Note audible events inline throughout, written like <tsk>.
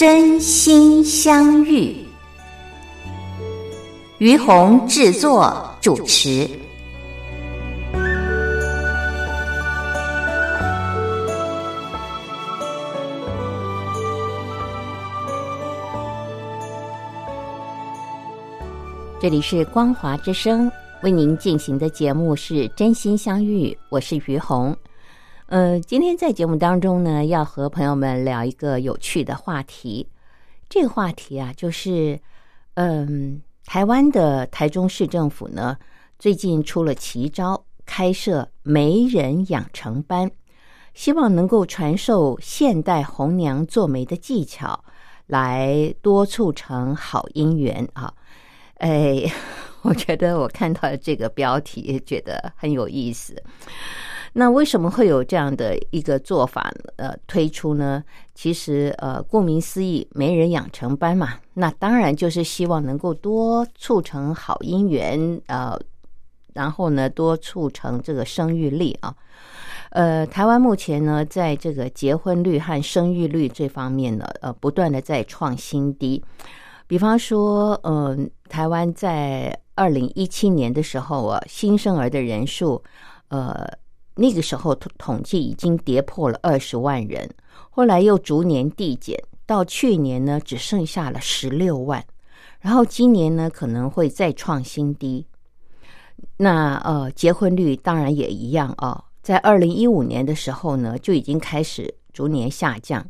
真心相遇，于红制作主持。这里是光华之声为您进行的节目是真心相遇，我是于红。呃，今天在节目当中呢，要和朋友们聊一个有趣的话题。这个话题啊，就是，嗯，台湾的台中市政府呢，最近出了奇招，开设媒人养成班，希望能够传授现代红娘做媒的技巧，来多促成好姻缘啊。哎，<laughs> 我觉得我看到这个标题，觉得很有意思。那为什么会有这样的一个做法呃推出呢？其实呃，顾名思义，媒人养成班嘛，那当然就是希望能够多促成好姻缘呃，然后呢多促成这个生育力啊。呃，台湾目前呢，在这个结婚率和生育率这方面呢，呃，不断的在创新低。比方说，嗯，台湾在二零一七年的时候啊，新生儿的人数，呃。那个时候统统计已经跌破了二十万人，后来又逐年递减，到去年呢只剩下了十六万，然后今年呢可能会再创新低。那呃，结婚率当然也一样啊，在二零一五年的时候呢就已经开始逐年下降。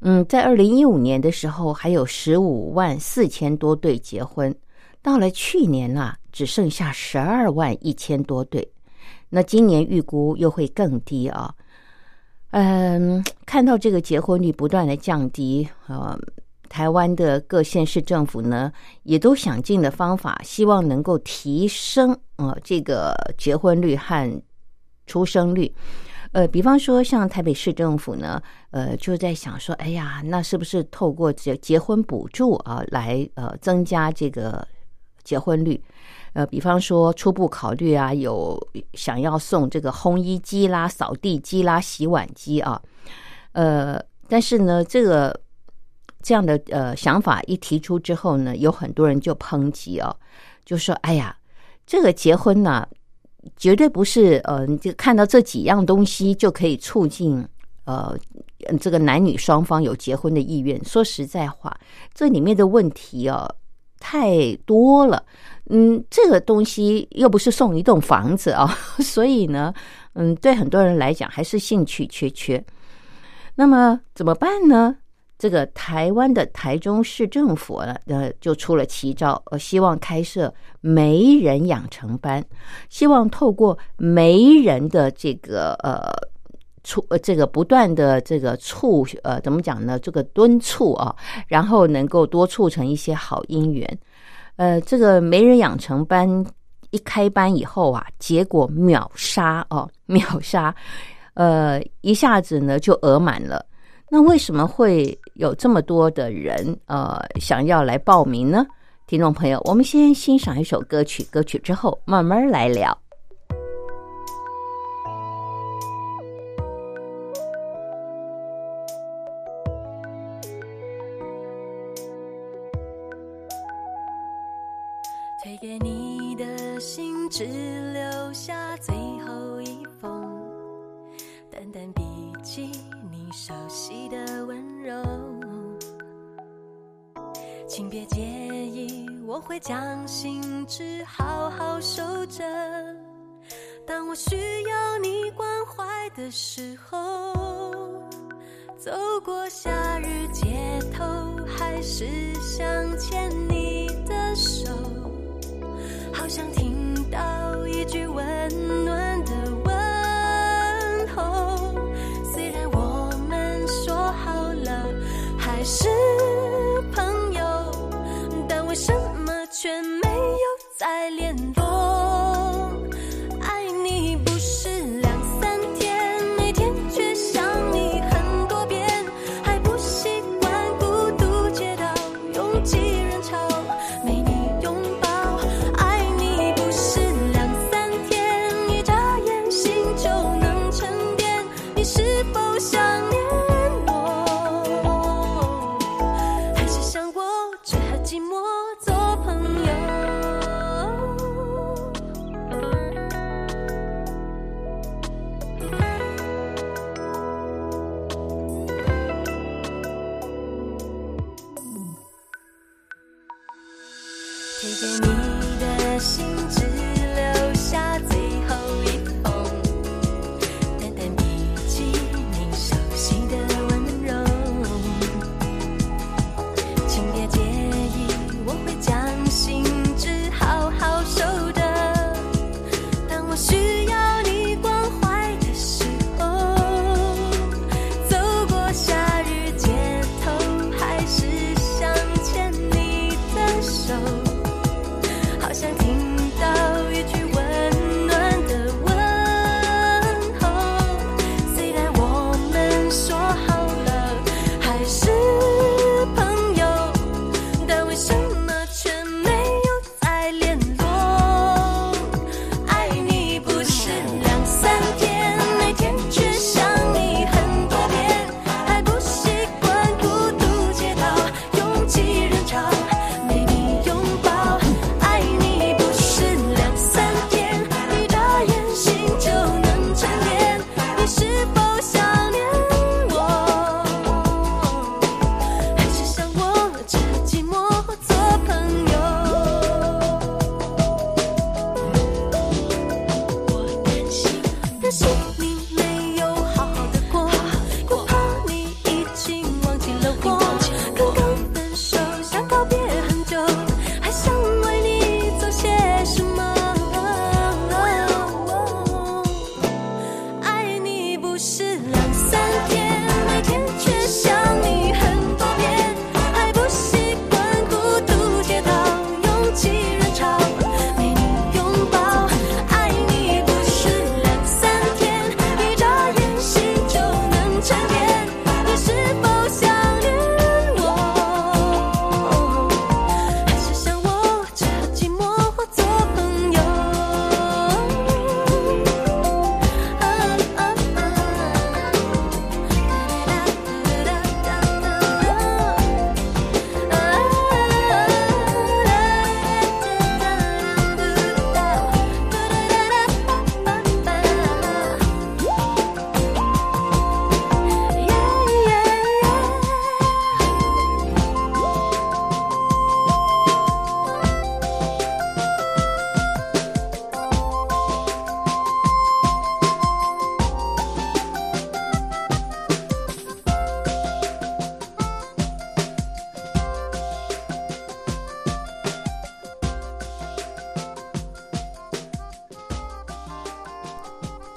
嗯，在二零一五年的时候还有十五万四千多对结婚，到了去年啊只剩下十二万一千多对。那今年预估又会更低啊，嗯，看到这个结婚率不断的降低，呃，台湾的各县市政府呢，也都想尽了方法，希望能够提升呃这个结婚率和出生率。呃，比方说像台北市政府呢，呃，就在想说，哎呀，那是不是透过结结婚补助啊，来呃增加这个结婚率？呃，比方说初步考虑啊，有想要送这个烘衣机啦、扫地机啦、洗碗机啊，呃，但是呢，这个这样的呃想法一提出之后呢，有很多人就抨击哦，就说：“哎呀，这个结婚呢，绝对不是呃，就看到这几样东西就可以促进呃这个男女双方有结婚的意愿。说实在话，这里面的问题哦太多了。”嗯，这个东西又不是送一栋房子啊，<laughs> 所以呢，嗯，对很多人来讲还是兴趣缺缺。那么怎么办呢？这个台湾的台中市政府呢，呃，就出了奇招，呃，希望开设媒人养成班，希望透过媒人的这个呃促呃这个不断的这个促呃怎么讲呢？这个敦促啊，然后能够多促成一些好姻缘。呃，这个媒人养成班一开班以后啊，结果秒杀哦，秒杀，呃，一下子呢就额满了。那为什么会有这么多的人呃想要来报名呢？听众朋友，我们先欣赏一首歌曲，歌曲之后慢慢来聊。记，你熟悉的温柔。请别介意，我会将心事好好收着。当我需要你关怀的时候，走过夏日街头，还是想牵你的手。好想听到一句温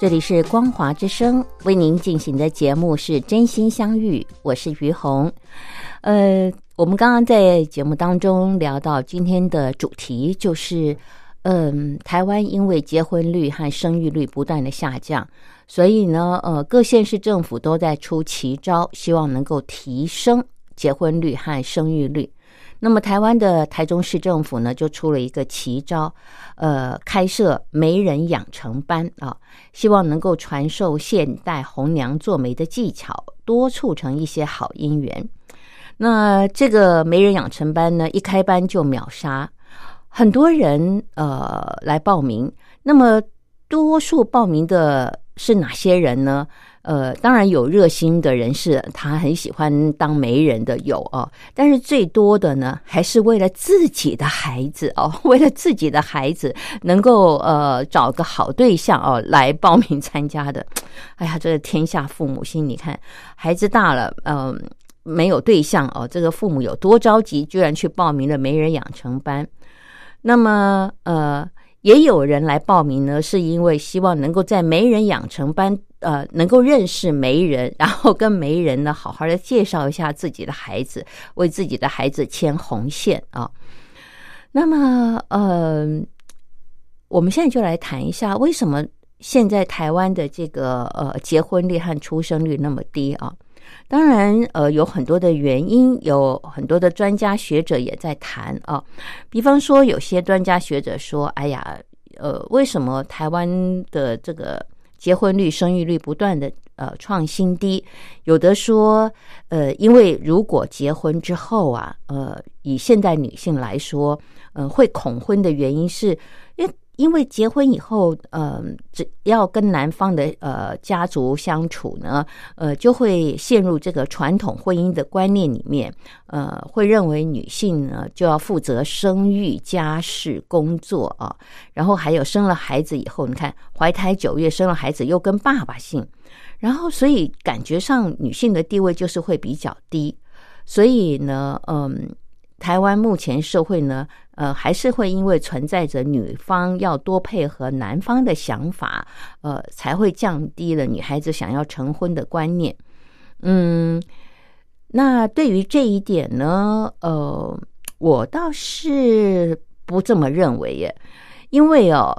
这里是光华之声为您进行的节目是真心相遇，我是于红。呃，我们刚刚在节目当中聊到今天的主题就是，嗯，台湾因为结婚率和生育率不断的下降，所以呢，呃，各县市政府都在出奇招，希望能够提升结婚率和生育率。那么，台湾的台中市政府呢，就出了一个奇招，呃，开设媒人养成班啊，希望能够传授现代红娘做媒的技巧，多促成一些好姻缘。那这个媒人养成班呢，一开班就秒杀，很多人呃来报名。那么，多数报名的是哪些人呢？呃，当然有热心的人士，他很喜欢当媒人的有哦，但是最多的呢，还是为了自己的孩子哦，<laughs> 为了自己的孩子能够呃找个好对象哦来报名参加的。<tsk> 哎呀，这个天下父母心，你看孩子大了，嗯、没有对象哦，这个父母有多着急，居然去报名了媒人养成班。那么呃，也有人来报名呢，是因为希望能够在媒人养成班，呃，能够认识媒人，然后跟媒人呢好好的介绍一下自己的孩子，为自己的孩子牵红线啊。那么，呃，我们现在就来谈一下，为什么现在台湾的这个呃结婚率和出生率那么低啊？当然，呃，有很多的原因，有很多的专家学者也在谈啊。比方说，有些专家学者说：“哎呀，呃，为什么台湾的这个结婚率、生育率不断的呃创新低？”有的说：“呃，因为如果结婚之后啊，呃，以现代女性来说，嗯，会恐婚的原因是因为。”结婚以后，呃，只要跟男方的呃家族相处呢，呃，就会陷入这个传统婚姻的观念里面，呃，会认为女性呢就要负责生育、家事、工作啊，然后还有生了孩子以后，你看怀胎九月生了孩子又跟爸爸姓，然后所以感觉上女性的地位就是会比较低，所以呢，嗯。台湾目前社会呢，呃，还是会因为存在着女方要多配合男方的想法，呃，才会降低了女孩子想要成婚的观念。嗯，那对于这一点呢，呃，我倒是不这么认为耶，因为哦，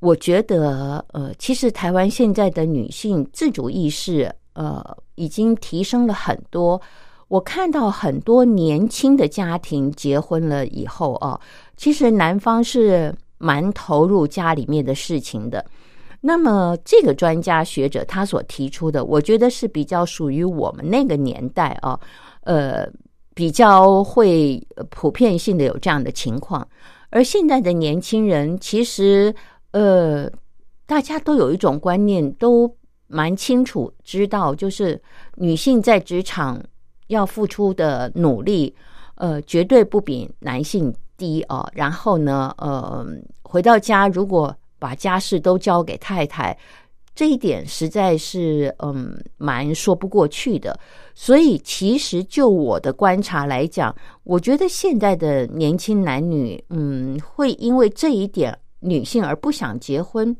我觉得，呃，其实台湾现在的女性自主意识，呃，已经提升了很多。我看到很多年轻的家庭结婚了以后啊，其实男方是蛮投入家里面的事情的。那么这个专家学者他所提出的，我觉得是比较属于我们那个年代啊，呃，比较会普遍性的有这样的情况。而现在的年轻人，其实呃，大家都有一种观念，都蛮清楚知道，就是女性在职场。要付出的努力，呃，绝对不比男性低哦。然后呢，呃，回到家如果把家事都交给太太，这一点实在是嗯蛮说不过去的。所以，其实就我的观察来讲，我觉得现在的年轻男女，嗯，会因为这一点女性而不想结婚，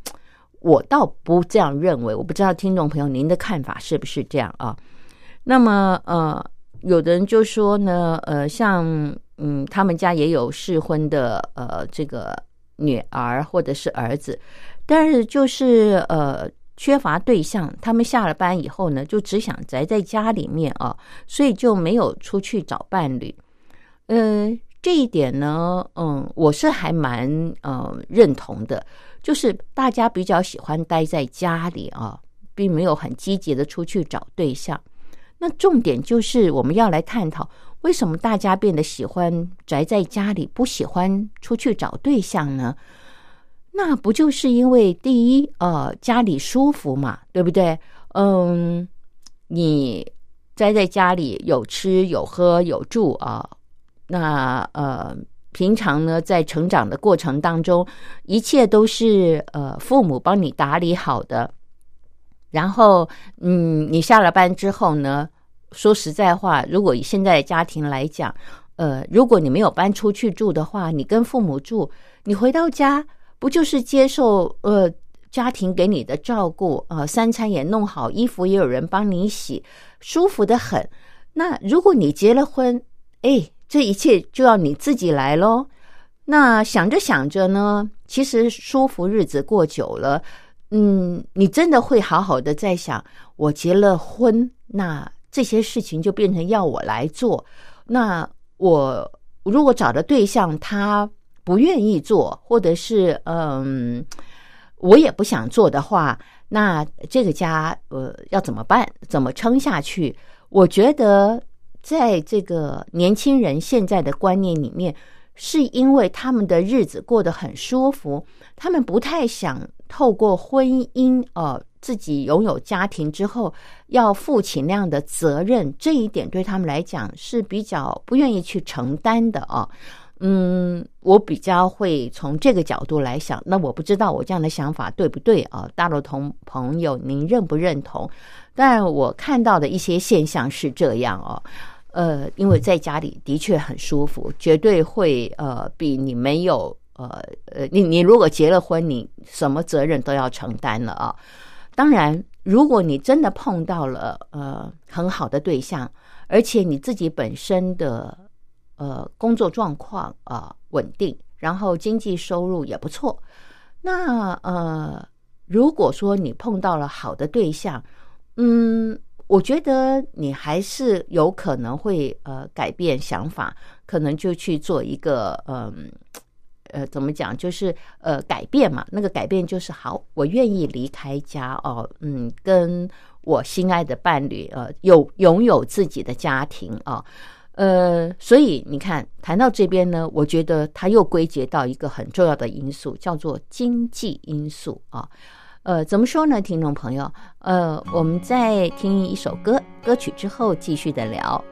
我倒不这样认为。我不知道听众朋友您的看法是不是这样啊？那么，呃。有的人就说呢，呃，像嗯，他们家也有适婚的呃，这个女儿或者是儿子，但是就是呃，缺乏对象，他们下了班以后呢，就只想宅在家里面啊，所以就没有出去找伴侣。呃，这一点呢，嗯，我是还蛮呃认同的，就是大家比较喜欢待在家里啊，并没有很积极的出去找对象。那重点就是我们要来探讨，为什么大家变得喜欢宅在家里，不喜欢出去找对象呢？那不就是因为第一，呃，家里舒服嘛，对不对？嗯，你宅在家里有吃有喝有住啊，那呃，平常呢，在成长的过程当中，一切都是呃父母帮你打理好的。然后，嗯，你下了班之后呢？说实在话，如果以现在的家庭来讲，呃，如果你没有搬出去住的话，你跟父母住，你回到家不就是接受呃家庭给你的照顾啊？三餐也弄好，衣服也有人帮你洗，舒服的很。那如果你结了婚，哎，这一切就要你自己来喽。那想着想着呢，其实舒服日子过久了。嗯，你真的会好好的在想，我结了婚，那这些事情就变成要我来做。那我如果找的对象他不愿意做，或者是嗯，我也不想做的话，那这个家呃要怎么办？怎么撑下去？我觉得，在这个年轻人现在的观念里面，是因为他们的日子过得很舒服，他们不太想。透过婚姻，呃，自己拥有家庭之后，要负起那样的责任，这一点对他们来讲是比较不愿意去承担的啊。嗯，我比较会从这个角度来想。那我不知道我这样的想法对不对啊？大陆同朋友，您认不认同？但我看到的一些现象是这样哦。呃，因为在家里的确很舒服，绝对会呃比你没有。呃呃，你你如果结了婚，你什么责任都要承担了啊。当然，如果你真的碰到了呃很好的对象，而且你自己本身的呃工作状况啊稳定，然后经济收入也不错，那呃如果说你碰到了好的对象，嗯，我觉得你还是有可能会呃改变想法，可能就去做一个嗯。呃，怎么讲？就是呃，改变嘛。那个改变就是好，我愿意离开家哦，嗯，跟我心爱的伴侣呃，有拥有自己的家庭啊，呃，所以你看，谈到这边呢，我觉得他又归结到一个很重要的因素，叫做经济因素啊。呃，怎么说呢，听众朋友？呃，我们在听一首歌歌曲之后，继续的聊。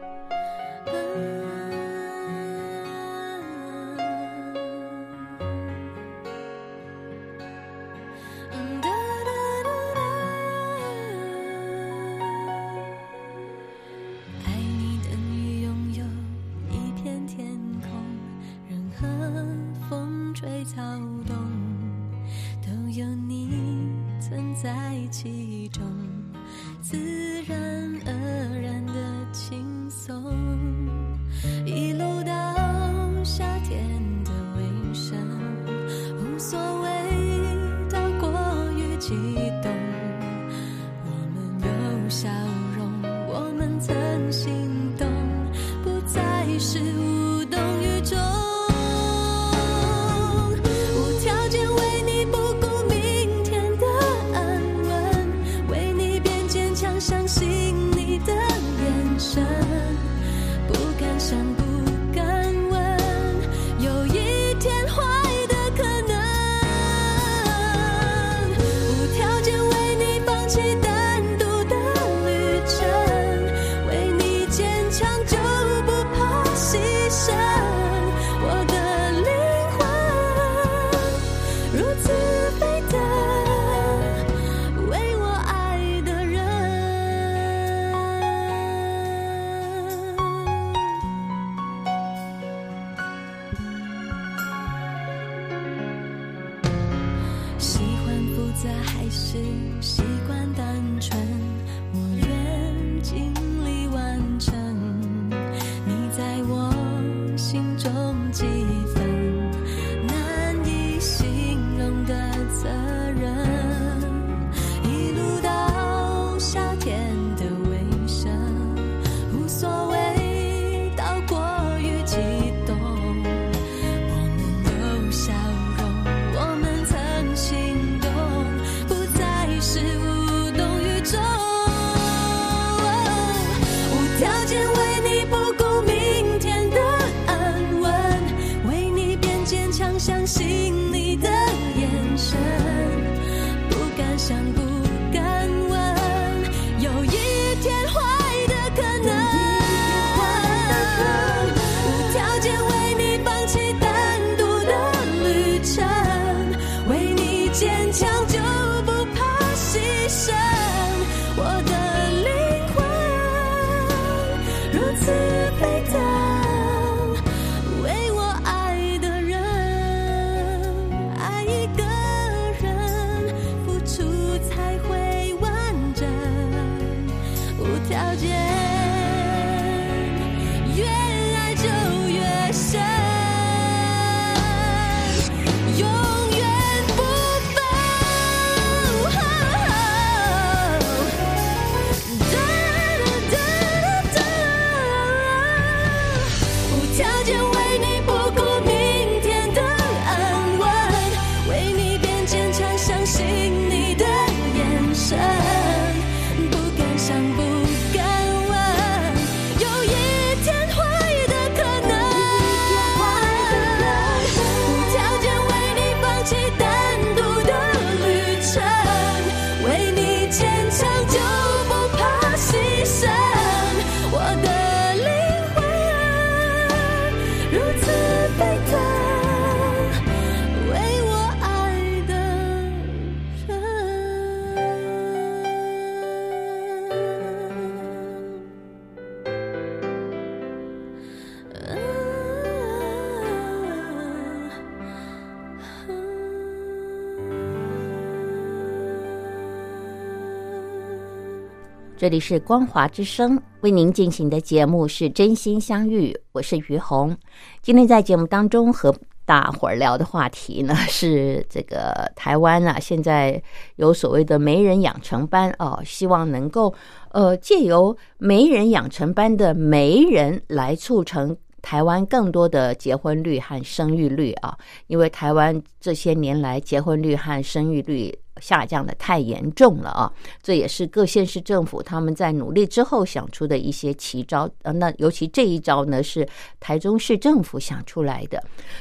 这里是光华之声为您进行的节目是真心相遇，我是于红。今天在节目当中和大伙儿聊的话题呢 <laughs> 是这个台湾啊，现在有所谓的媒人养成班哦，希望能够呃借由媒人养成班的媒人来促成台湾更多的结婚率和生育率啊，因为台湾这些年来结婚率和生育率。下降的太严重了啊！这也是各县市政府他们在努力之后想出的一些奇招。呃，那尤其这一招呢，是台中市政府想出来的。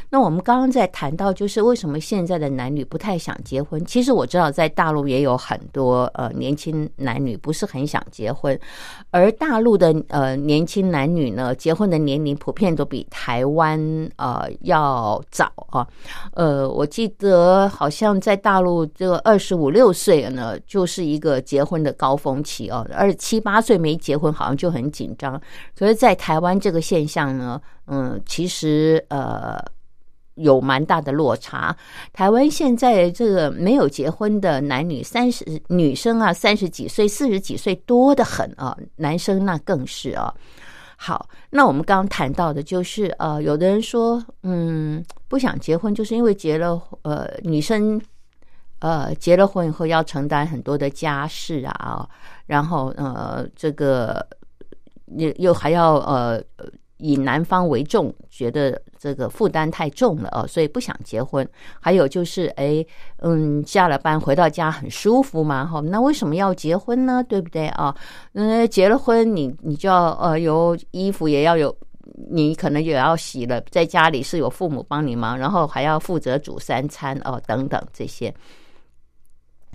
那我们刚刚在谈到，就是为什么现在的男女不太想结婚？其实我知道，在大陆也有很多呃年轻男女不是很想结婚，而大陆的呃年轻男女呢，结婚的年龄普遍都比台湾呃要早啊。呃，我记得好像在大陆这个二十。十五六岁呢，就是一个结婚的高峰期哦，而七八岁没结婚好像就很紧张。可是，在台湾这个现象呢，嗯，其实呃有蛮大的落差。台湾现在这个没有结婚的男女三十女生啊，三十几岁、四十几岁多的很啊，男生那更是啊。好，那我们刚刚谈到的就是呃，有的人说嗯不想结婚，就是因为结了呃女生。呃，结了婚以后要承担很多的家事啊，然后呃，这个又又还要呃以男方为重，觉得这个负担太重了啊，所以不想结婚。还有就是，哎，嗯，下了班回到家很舒服嘛，哈，那为什么要结婚呢？对不对啊？嗯，结了婚，你你就要呃有衣服也要有，你可能也要洗了，在家里是有父母帮你忙，然后还要负责煮三餐哦，等等这些。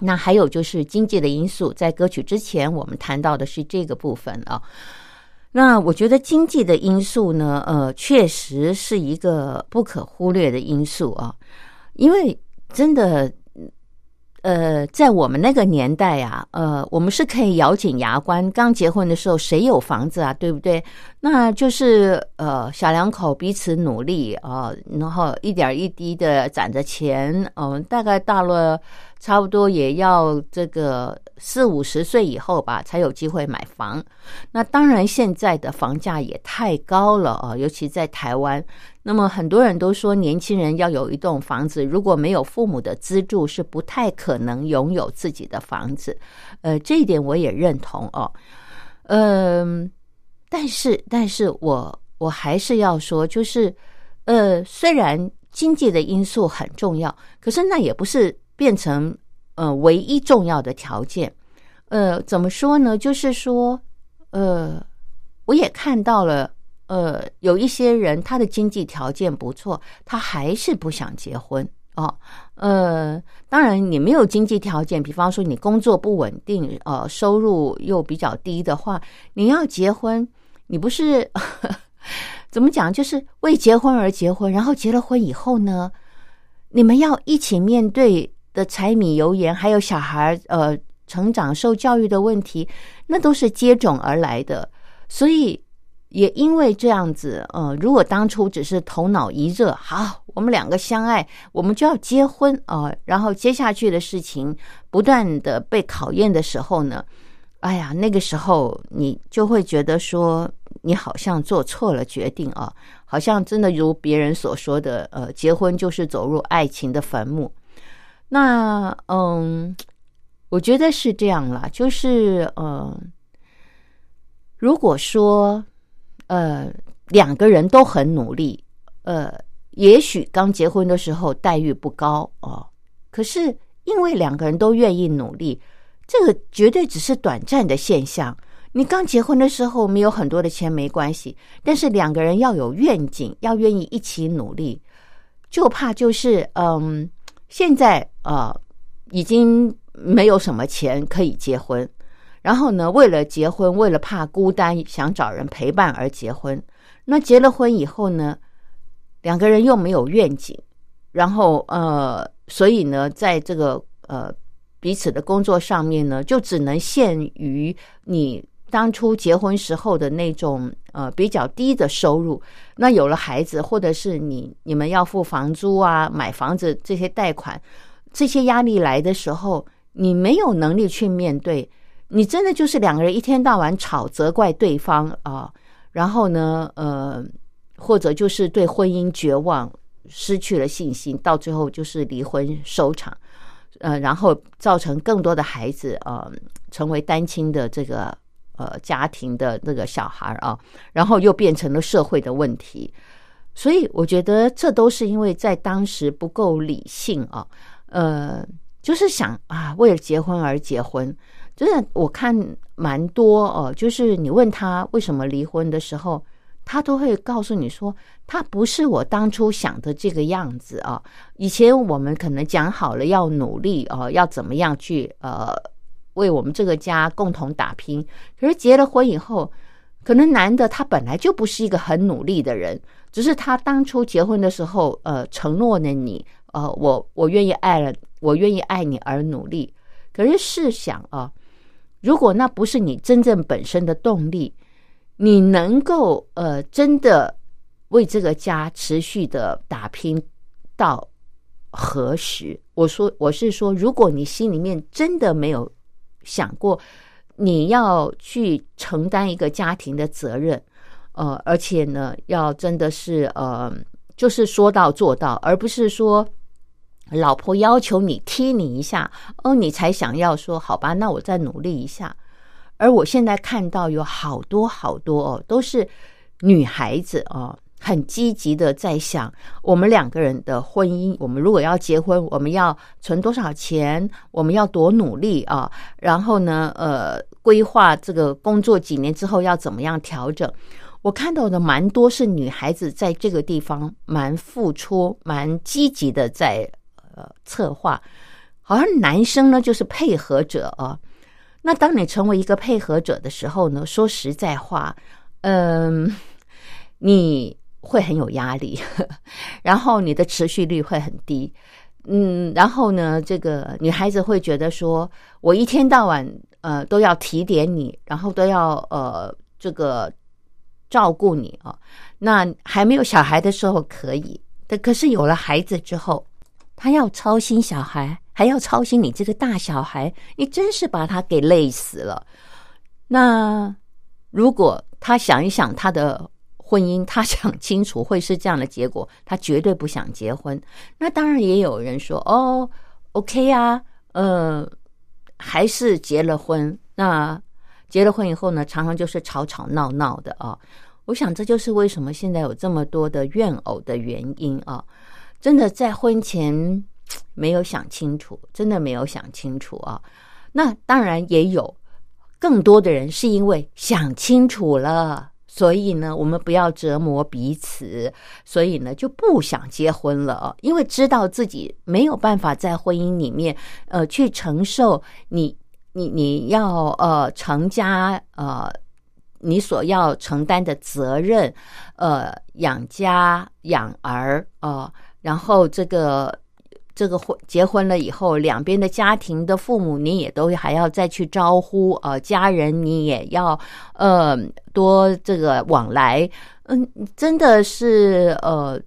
那还有就是经济的因素，在歌曲之前我们谈到的是这个部分啊。那我觉得经济的因素呢，呃，确实是一个不可忽略的因素啊，因为真的，呃，在我们那个年代啊，呃，我们是可以咬紧牙关，刚结婚的时候谁有房子啊，对不对？那就是呃，小两口彼此努力啊，然后一点一滴的攒着钱，嗯，大概到了。差不多也要这个四五十岁以后吧，才有机会买房。那当然，现在的房价也太高了啊，尤其在台湾。那么很多人都说，年轻人要有一栋房子，如果没有父母的资助，是不太可能拥有自己的房子。呃，这一点我也认同哦。嗯，但是，但是我我还是要说，就是呃，虽然经济的因素很重要，可是那也不是。变成呃唯一重要的条件，呃，怎么说呢？就是说，呃，我也看到了，呃，有一些人他的经济条件不错，他还是不想结婚哦。呃，当然，你没有经济条件，比方说你工作不稳定，呃，收入又比较低的话，你要结婚，你不是 <laughs> 怎么讲？就是为结婚而结婚，然后结了婚以后呢，你们要一起面对。的柴米油盐，还有小孩呃成长受教育的问题，那都是接踵而来的。所以也因为这样子，呃，如果当初只是头脑一热，好，我们两个相爱，我们就要结婚啊，然后接下去的事情不断的被考验的时候呢，哎呀，那个时候你就会觉得说，你好像做错了决定啊，好像真的如别人所说的，呃，结婚就是走入爱情的坟墓。那嗯，我觉得是这样啦，就是呃，如果说呃两个人都很努力，呃，也许刚结婚的时候待遇不高哦，可是因为两个人都愿意努力，这个绝对只是短暂的现象。你刚结婚的时候没有很多的钱没关系，但是两个人要有愿景，要愿意一起努力，就怕就是嗯。现在呃，已经没有什么钱可以结婚，然后呢，为了结婚，为了怕孤单，想找人陪伴而结婚。那结了婚以后呢，两个人又没有愿景，然后呃，所以呢，在这个呃彼此的工作上面呢，就只能限于你。当初结婚时候的那种呃比较低的收入，那有了孩子，或者是你你们要付房租啊、买房子这些贷款，这些压力来的时候，你没有能力去面对，你真的就是两个人一天到晚吵，责怪对方啊，然后呢，呃，或者就是对婚姻绝望，失去了信心，到最后就是离婚收场，呃，然后造成更多的孩子呃成为单亲的这个呃家庭的那个小孩啊，然后又变成了社会的问题，所以我觉得这都是因为在当时不够理性啊，呃，就是想啊，为了结婚而结婚。真的，我看蛮多哦。就是你问他为什么离婚的时候，他都会告诉你说，他不是我当初想的这个样子啊。以前我们可能讲好了要努力哦，要怎么样去呃为我们这个家共同打拼。可是结了婚以后，可能男的他本来就不是一个很努力的人，只是他当初结婚的时候呃承诺了你呃我我愿意爱了，我愿意爱你而努力。可是试想啊。如果那不是你真正本身的动力，你能够呃真的为这个家持续的打拼到何时？我说我是说，如果你心里面真的没有想过你要去承担一个家庭的责任，呃，而且呢，要真的是呃，就是说到做到，而不是说。老婆要求你踢你一下，哦，你才想要说好吧，那我再努力一下。而我现在看到有好多好多哦，都是女孩子哦，很积极的在想我们两个人的婚姻。我们如果要结婚，我们要存多少钱？我们要多努力啊？然后呢，呃，规划这个工作几年之后要怎么样调整？我看到的蛮多是女孩子在这个地方蛮付出、蛮积极的在。呃，策划好像男生呢就是配合者啊。那当你成为一个配合者的时候呢，说实在话，嗯，你会很有压力，<laughs> 然后你的持续率会很低。嗯，然后呢，这个女孩子会觉得说，我一天到晚呃都要提点你，然后都要呃这个照顾你啊。那还没有小孩的时候可以，但可是有了孩子之后。他要操心小孩，还要操心你这个大小孩，你真是把他给累死了。那如果他想一想他的婚姻，他想清楚会是这样的结果，他绝对不想结婚。那当然也有人说：“哦，OK 啊，呃，还是结了婚。那结了婚以后呢，常常就是吵吵闹闹的啊。我想这就是为什么现在有这么多的怨偶的原因啊。”真的在婚前 <tsk> 没有想清楚，真的没有想清楚啊！那当然也有更多的人是因为想清楚了，所以呢，我们不要折磨彼此，所以呢就不想结婚了！因为知道自己没有办法在婚姻里面呃去承受你你你要呃成家呃你所要承担的责任呃养家养儿啊。然后这个这个婚结婚了以后，两边的家庭的父母你也都还要再去招呼呃家人你也要呃多这个往来，嗯，真的是呃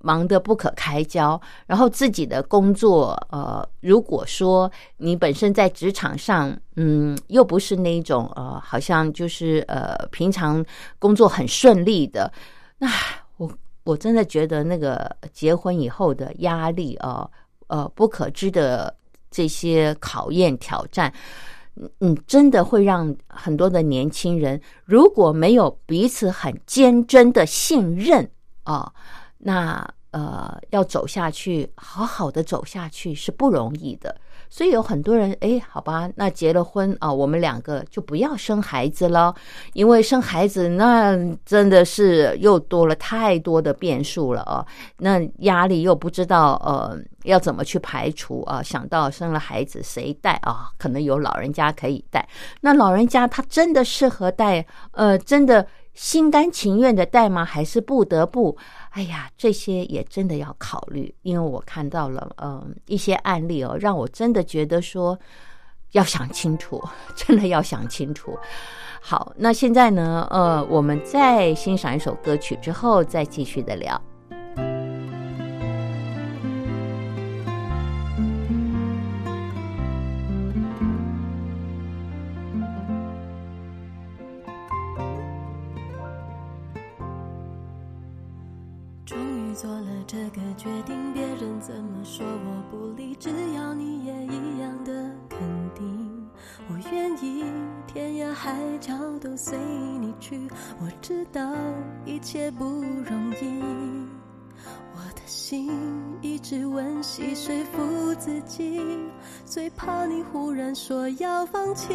忙得不可开交。然后自己的工作呃，如果说你本身在职场上，嗯，又不是那种呃，好像就是呃平常工作很顺利的，那。我真的觉得那个结婚以后的压力啊，呃，不可知的这些考验挑战，嗯，真的会让很多的年轻人，如果没有彼此很坚贞的信任啊，那呃，要走下去，好好的走下去是不容易的。所以有很多人，哎，好吧，那结了婚啊，我们两个就不要生孩子了，因为生孩子那真的是又多了太多的变数了啊，那压力又不知道呃要怎么去排除啊，想到生了孩子谁带啊？可能有老人家可以带，那老人家他真的适合带？呃，真的。心甘情愿的带吗？还是不得不？哎呀，这些也真的要考虑，因为我看到了，嗯，一些案例哦，让我真的觉得说要想清楚，<laughs> 真的要想清楚。好，那现在呢，呃，我们再欣赏一首歌曲之后，再继续的聊。做了这个决定，别人怎么说我不理，只要你也一样的肯定，我愿意天涯海角都随你去。我知道一切不容易，我的心一直温习说服自己，最怕你忽然说要放弃。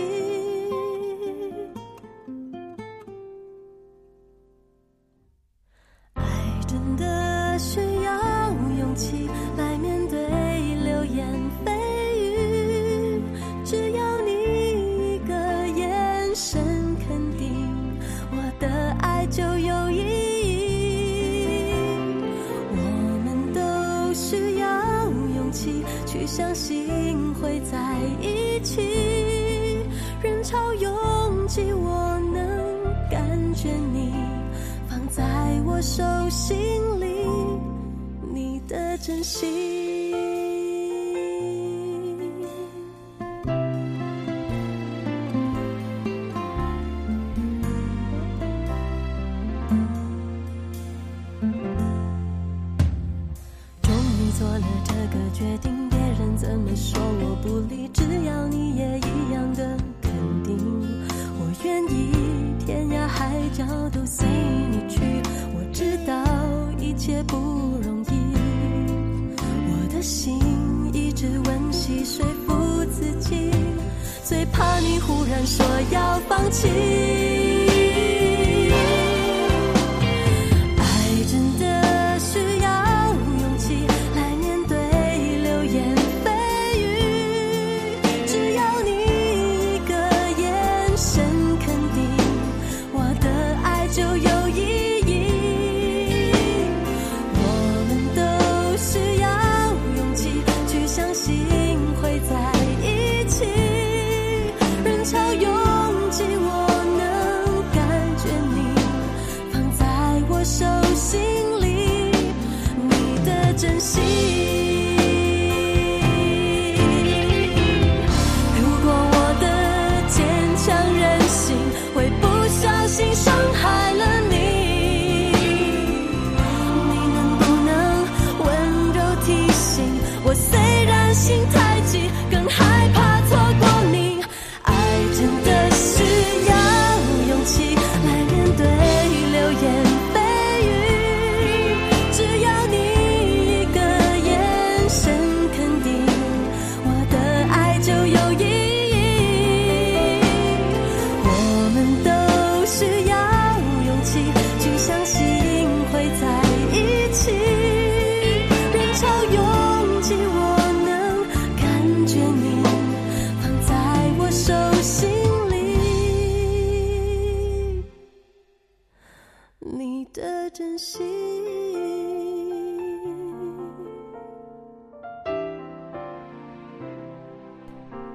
的心一直温习说服自己，最怕你忽然说要放弃。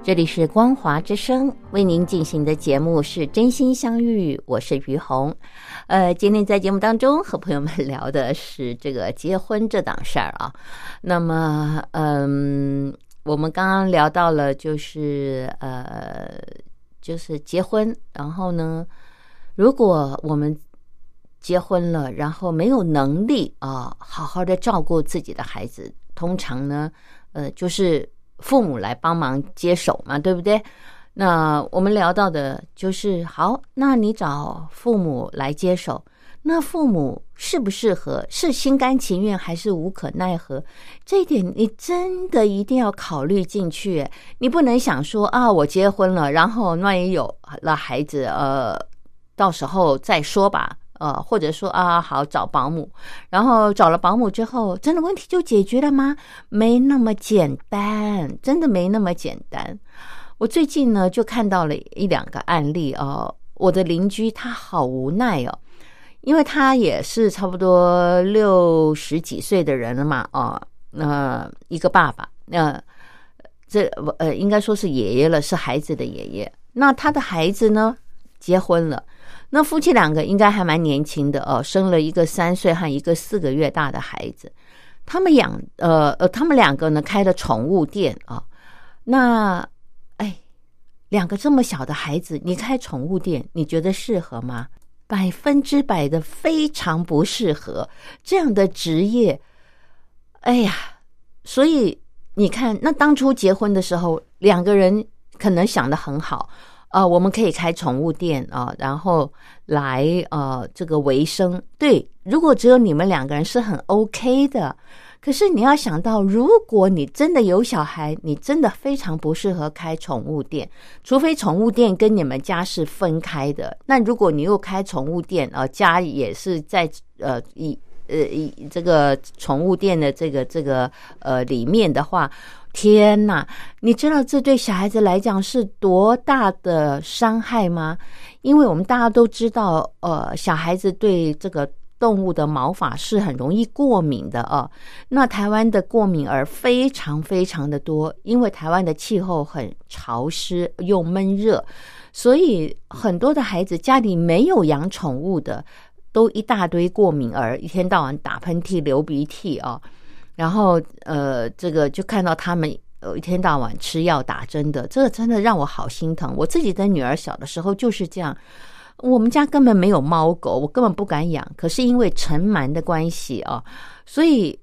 这里是光华之声为您进行的节目是真心相遇，我是于红。呃，今天在节目当中和朋友们聊的是这个结婚这档事儿啊。那么，嗯，我们刚刚聊到了，就是呃，就是结婚，然后呢，如果我们结婚了，然后没有能力啊，好好的照顾自己的孩子，通常呢，呃，就是父母来帮忙接手嘛，对不对？那我们聊到的就是，好，那你找父母来接手，那父母适不适合？是心甘情愿还是无可奈何？这一点你真的一定要考虑进去。你不能想说啊，我结婚了，然后万一有了孩子，呃，到时候再说吧。呃，或者说啊，好找保姆，然后找了保姆之后，真的问题就解决了吗？没那么简单，真的没那么简单。我最近呢就看到了一两个案例哦，我的邻居他好无奈哦，因为他也是差不多六十几岁的人了嘛，哦，那、一个爸爸，那、这呃应该说是爷爷了，是孩子的爷爷。那他的孩子呢结婚了。那夫妻两个应该还蛮年轻的哦，生了一个三岁和一个四个月大的孩子。他们养呃呃，他们两个呢开了宠物店啊、那哎，两个这么小的孩子，你开宠物店，你觉得适合吗？百分之百的非常不适合这样的职业。哎呀，所以你看，那当初结婚的时候，两个人可能想的很好，呃，我们可以开宠物店啊，然后来呃这个维生。对，如果只有你们两个人是很 OK 的。可是你要想到，如果你真的有小孩，你真的非常不适合开宠物店，除非宠物店跟你们家是分开的。那如果你又开宠物店，呃，家也是在呃以呃这个宠物店的这个这个呃里面的话，天哪，你知道这对小孩子来讲是多大的伤害吗？因为我们大家都知道，呃，小孩子对这个。动物的毛发是很容易过敏的哦。那台湾的过敏儿非常非常的多，因为台湾的气候很潮湿又闷热，所以很多的孩子家里没有养宠物的，都一大堆过敏儿，一天到晚打喷嚏、流鼻涕啊。然后呃，这个就看到他们呃一天到晚吃药打针的，这个真的让我好心疼。我自己的女儿小的时候就是这样。我们家根本没有猫狗，我根本不敢养。可是因为尘螨的关系啊，所以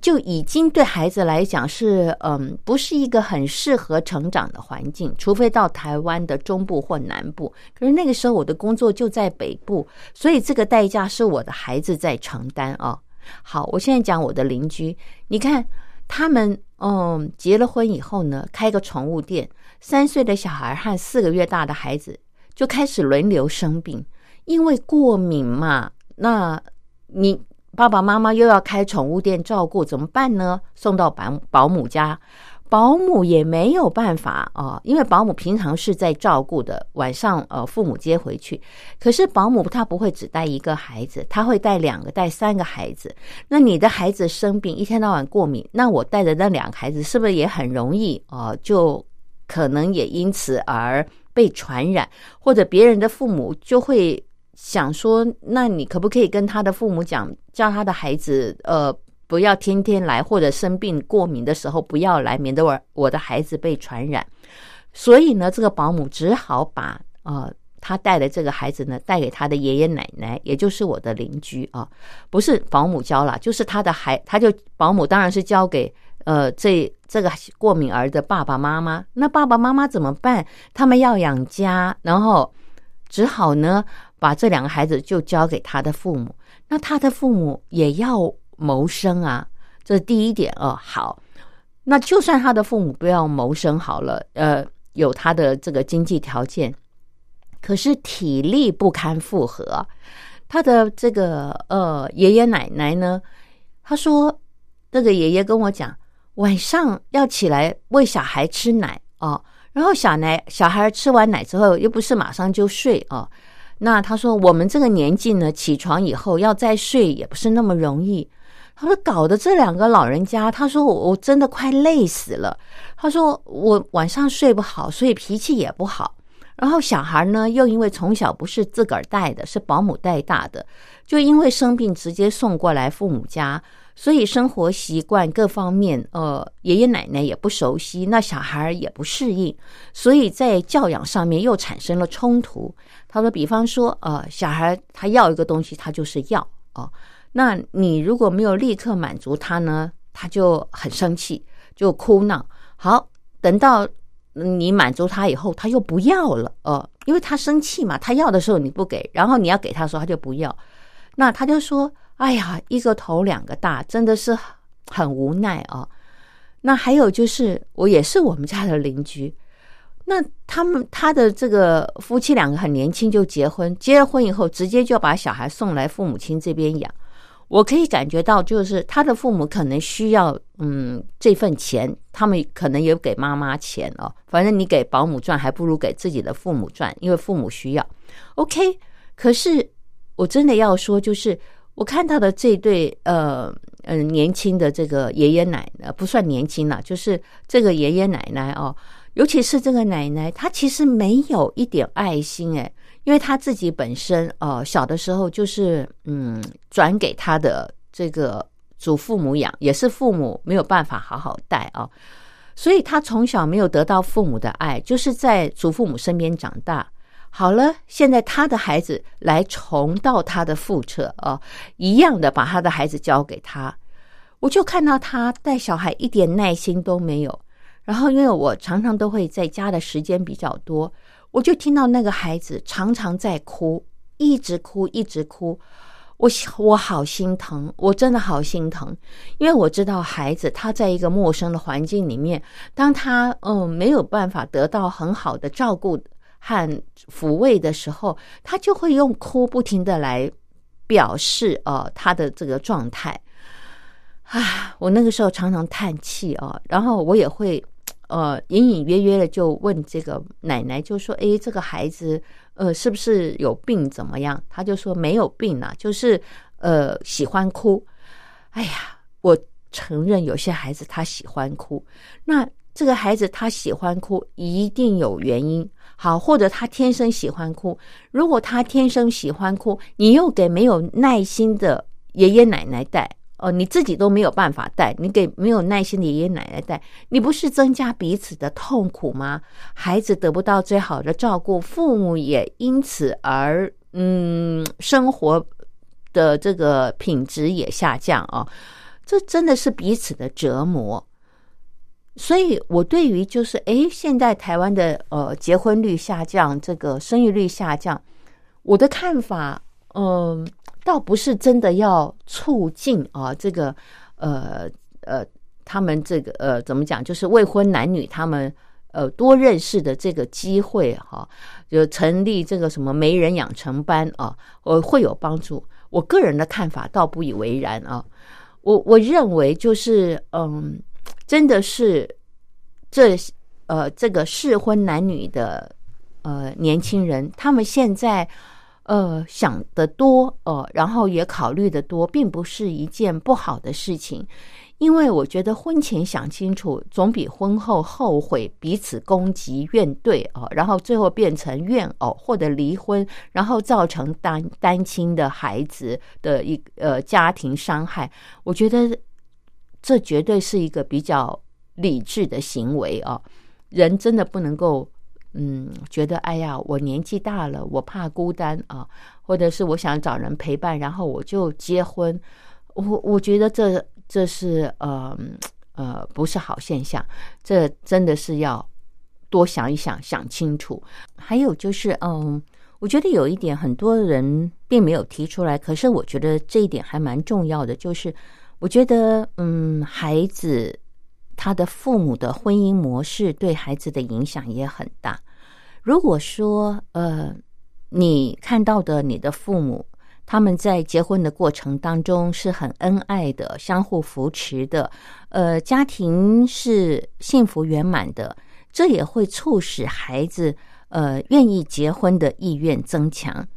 就已经对孩子来讲是嗯，不是一个很适合成长的环境。除非到台湾的中部或南部。可是那个时候我的工作就在北部，所以这个代价是我的孩子在承担啊。好，我现在讲我的邻居，你看他们嗯结了婚以后呢，开个宠物店，三岁的小孩和四个月大的孩子。就开始轮流生病，因为过敏嘛。那你爸爸妈妈又要开宠物店照顾，怎么办呢？送到保保姆家，保姆也没有办法啊，因为保姆平常是在照顾的，晚上呃父母接回去。可是保姆他不会只带一个孩子，他会带两个、带三个孩子。那你的孩子生病，一天到晚过敏，那我带的那两个孩子是不是也很容易啊？就可能也因此而。被传染，或者别人的父母就会想说：“那你可不可以跟他的父母讲，叫他的孩子呃不要天天来，或者生病过敏的时候不要来，免得我我的孩子被传染。”所以呢，这个保姆只好把呃他带的这个孩子呢带给他的爷爷奶奶，也就是我的邻居啊，不是保姆教了，就是他的孩，他就保姆当然是交给。呃，这这个过敏儿的爸爸妈妈，那爸爸妈妈怎么办？他们要养家，然后只好呢把这两个孩子就交给他的父母。那他的父母也要谋生啊，这是第一点哦。好，那就算他的父母不要谋生好了，呃，有他的这个经济条件，可是体力不堪负荷。他的这个呃爷爷奶奶呢，他说，这个爷爷跟我讲。晚上要起来喂小孩吃奶哦，然后小奶小孩吃完奶之后又不是马上就睡哦，那他说我们这个年纪呢，起床以后要再睡也不是那么容易。他说搞得这两个老人家，他说我我真的快累死了。他说我晚上睡不好，所以脾气也不好。然后小孩呢，又因为从小不是自个儿带的，是保姆带大的，就因为生病直接送过来父母家。所以生活习惯各方面，呃，爷爷奶奶也不熟悉，那小孩也不适应，所以在教养上面又产生了冲突。他说，比方说，呃，小孩他要一个东西，他就是要哦，那你如果没有立刻满足他呢，他就很生气，就哭闹。好，等到你满足他以后，他又不要了，哦，因为他生气嘛，他要的时候你不给，然后你要给他说他就不要，那他就说。哎呀，一个头两个大，真的是很无奈啊。那还有就是，我也是我们家的邻居。那他们他的这个夫妻两个很年轻就结婚，结了婚以后直接就把小孩送来父母亲这边养。我可以感觉到，就是他的父母可能需要嗯这份钱，他们可能也给妈妈钱哦。反正你给保姆赚，还不如给自己的父母赚，因为父母需要。OK，可是我真的要说，就是。我看到的这对呃嗯年轻的这个爷爷奶奶不算年轻了，就是这个爷爷奶奶哦，尤其是这个奶奶，她其实没有一点爱心诶，因为她自己本身呃小的时候就是嗯转给她的这个祖父母养，也是父母没有办法好好带啊，所以她从小没有得到父母的爱，就是在祖父母身边长大。好了，现在他的孩子来重蹈他的覆辙啊，一样的把他的孩子交给他，我就看到他带小孩一点耐心都没有。然后，因为我常常都会在家的时间比较多，我就听到那个孩子常常在哭，一直哭，一直哭。我我好心疼，我真的好心疼，因为我知道孩子他在一个陌生的环境里面，当他嗯没有办法得到很好的照顾。和抚慰的时候，他就会用哭不停的来表示呃他的这个状态啊。我那个时候常常叹气啊，然后我也会呃隐隐约约的就问这个奶奶，就说：“哎，这个孩子呃是不是有病？怎么样？”他就说：“没有病啊，就是呃喜欢哭。”哎呀，我承认有些孩子他喜欢哭，那这个孩子他喜欢哭一定有原因。好，或者他天生喜欢哭。如果他天生喜欢哭，你又给没有耐心的爷爷奶奶带，哦，你自己都没有办法带，你给没有耐心的爷爷奶奶带，你不是增加彼此的痛苦吗？孩子得不到最好的照顾，父母也因此而嗯，生活的这个品质也下降啊，这真的是彼此的折磨。所以，我对于就是，哎，现在台湾的呃结婚率下降，这个生育率下降，我的看法，嗯，倒不是真的要促进啊，这个呃呃，他们这个呃怎么讲，就是未婚男女他们呃多认识的这个机会哈，就成立这个什么媒人养成班啊，我会有帮助。我个人的看法倒不以为然啊，我我认为就是嗯。真的是，这呃，这个适婚男女的呃年轻人，他们现在呃想的多呃，然后也考虑的多，并不是一件不好的事情。因为我觉得婚前想清楚，总比婚后后悔、彼此攻击、怨怼啊，然后最后变成怨偶或者离婚，然后造成单单亲的孩子的一呃家庭伤害。我觉得。这绝对是一个比较理智的行为啊！人真的不能够，嗯，觉得哎呀，我年纪大了，我怕孤单啊，或者是我想找人陪伴，然后我就结婚。我我觉得这这是呃呃不是好现象，这真的是要多想一想，想清楚。还有就是，嗯，我觉得有一点很多人并没有提出来，可是我觉得这一点还蛮重要的，就是。我觉得，嗯，孩子他的父母的婚姻模式对孩子的影响也很大。如果说，呃，你看到的你的父母他们在结婚的过程当中是很恩爱的、相互扶持的，呃，家庭是幸福圆满的，这也会促使孩子呃愿意结婚的意愿增强。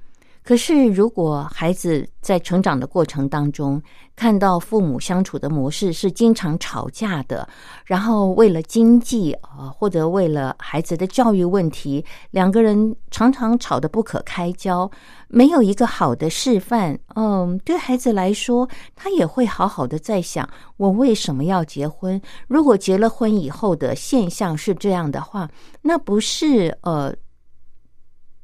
可是，如果孩子在成长的过程当中看到父母相处的模式是经常吵架的，然后为了经济啊，或者为了孩子的教育问题，两个人常常吵得不可开交，没有一个好的示范。嗯，对孩子来说，他也会好好的在想：我为什么要结婚？如果结了婚以后的现象是这样的话，那不是呃。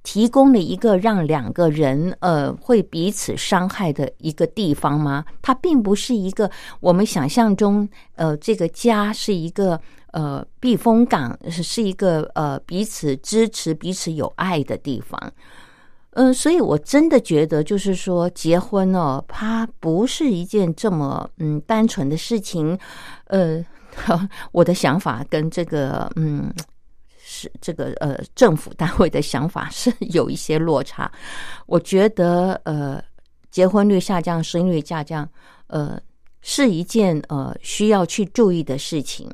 提供了一个让两个人呃会彼此伤害的一个地方吗？它并不是一个我们想象中呃这个家是一个呃避风港，是一个呃彼此支持、彼此有爱的地方。嗯，所以我真的觉得，就是说结婚哦，它不是一件这么嗯单纯的事情。呃，<laughs> 我的想法跟这个嗯。是这个呃，政府单位的想法是 <laughs> 有一些落差。我觉得呃，结婚率下降、生育率下降，呃，是一件呃需要去注意的事情。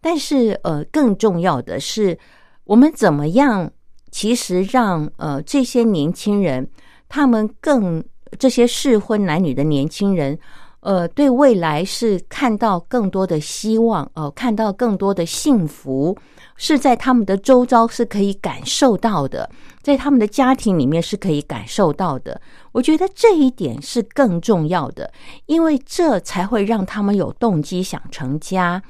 但是呃，更重要的是，我们怎么样？其实让呃这些年轻人，他们更这些适婚男女的年轻人，呃，对未来是看到更多的希望，呃，看到更多的幸福。是在他们的周遭是可以感受到的，在他们的家庭里面是可以感受到的。我觉得这一点是更重要的，因为这才会让他们有动机想成家。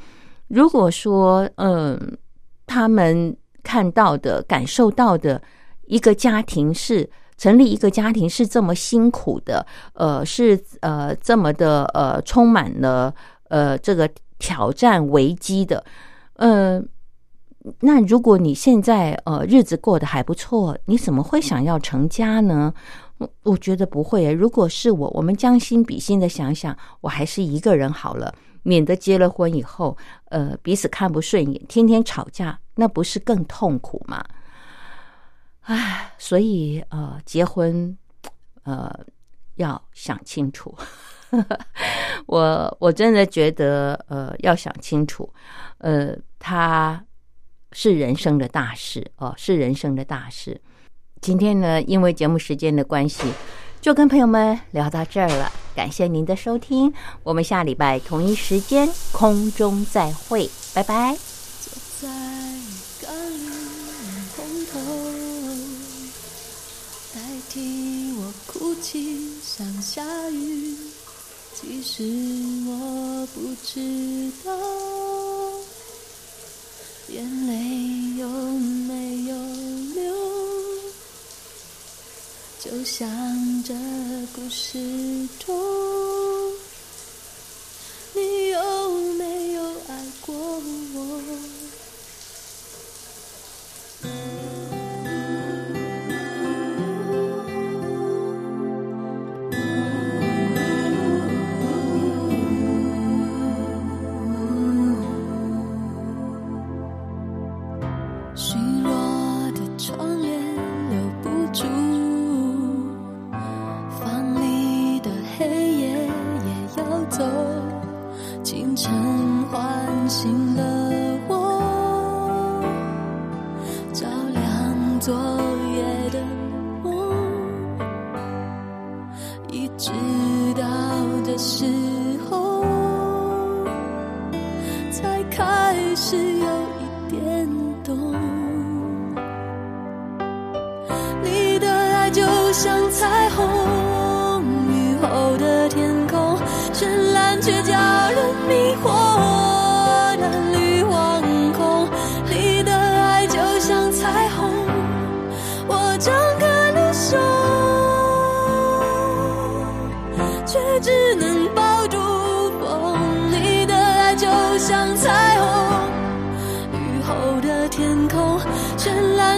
如果说，嗯，他们看到的、感受到的一个家庭是成立一个家庭是这么辛苦的，呃，是呃这么的呃充满了呃这个挑战危机的，呃，那如果你现在呃日子过得还不错，你怎么会想要成家呢？我我觉得不会。如果是我，我们将心比心的想想，我还是一个人好了，免得结了婚以后，呃，彼此看不顺眼，天天吵架，那不是更痛苦吗？唉，所以呃，结婚呃要想清楚。<laughs> 我我真的觉得呃要想清楚，呃，它是人生的大事哦，是人生的大事。今天呢，因为节目时间的关系，就跟朋友们聊到这儿了。感谢您的收听，我们下礼拜同一时间空中再会，拜拜。代替我哭泣像下雨，其实我不知道，眼泪有没有流，就像这故事中，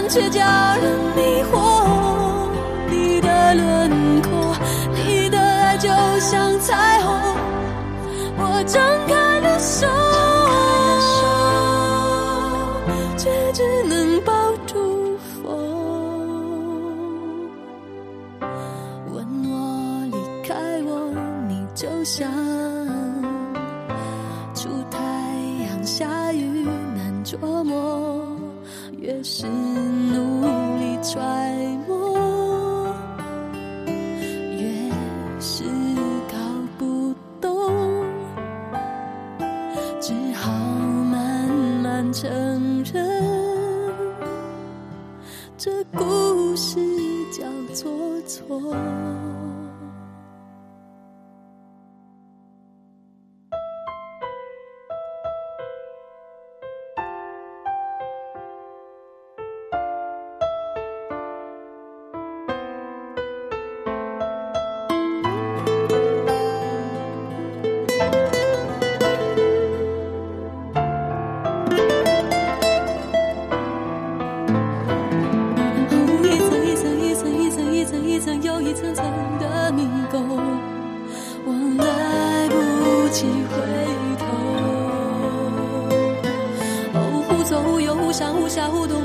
却叫人迷惑。你的轮廓，你的爱就像彩虹，我张开了手，却只能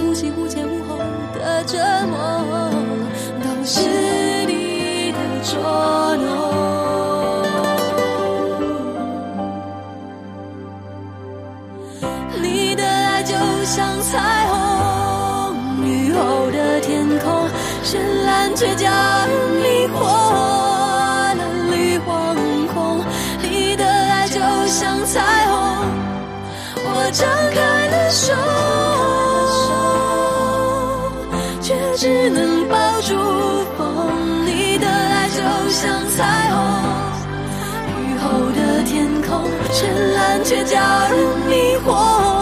忽下忽东忽西忽前无后的折磨，都是你的捉弄。你的爱就像彩虹，雨后的天空，绚烂却叫人迷惑了绿惶恐。你的爱就像彩虹，我张开了手，祝福。你的爱就像彩虹。雨后的天空，绚烂却叫人迷惑。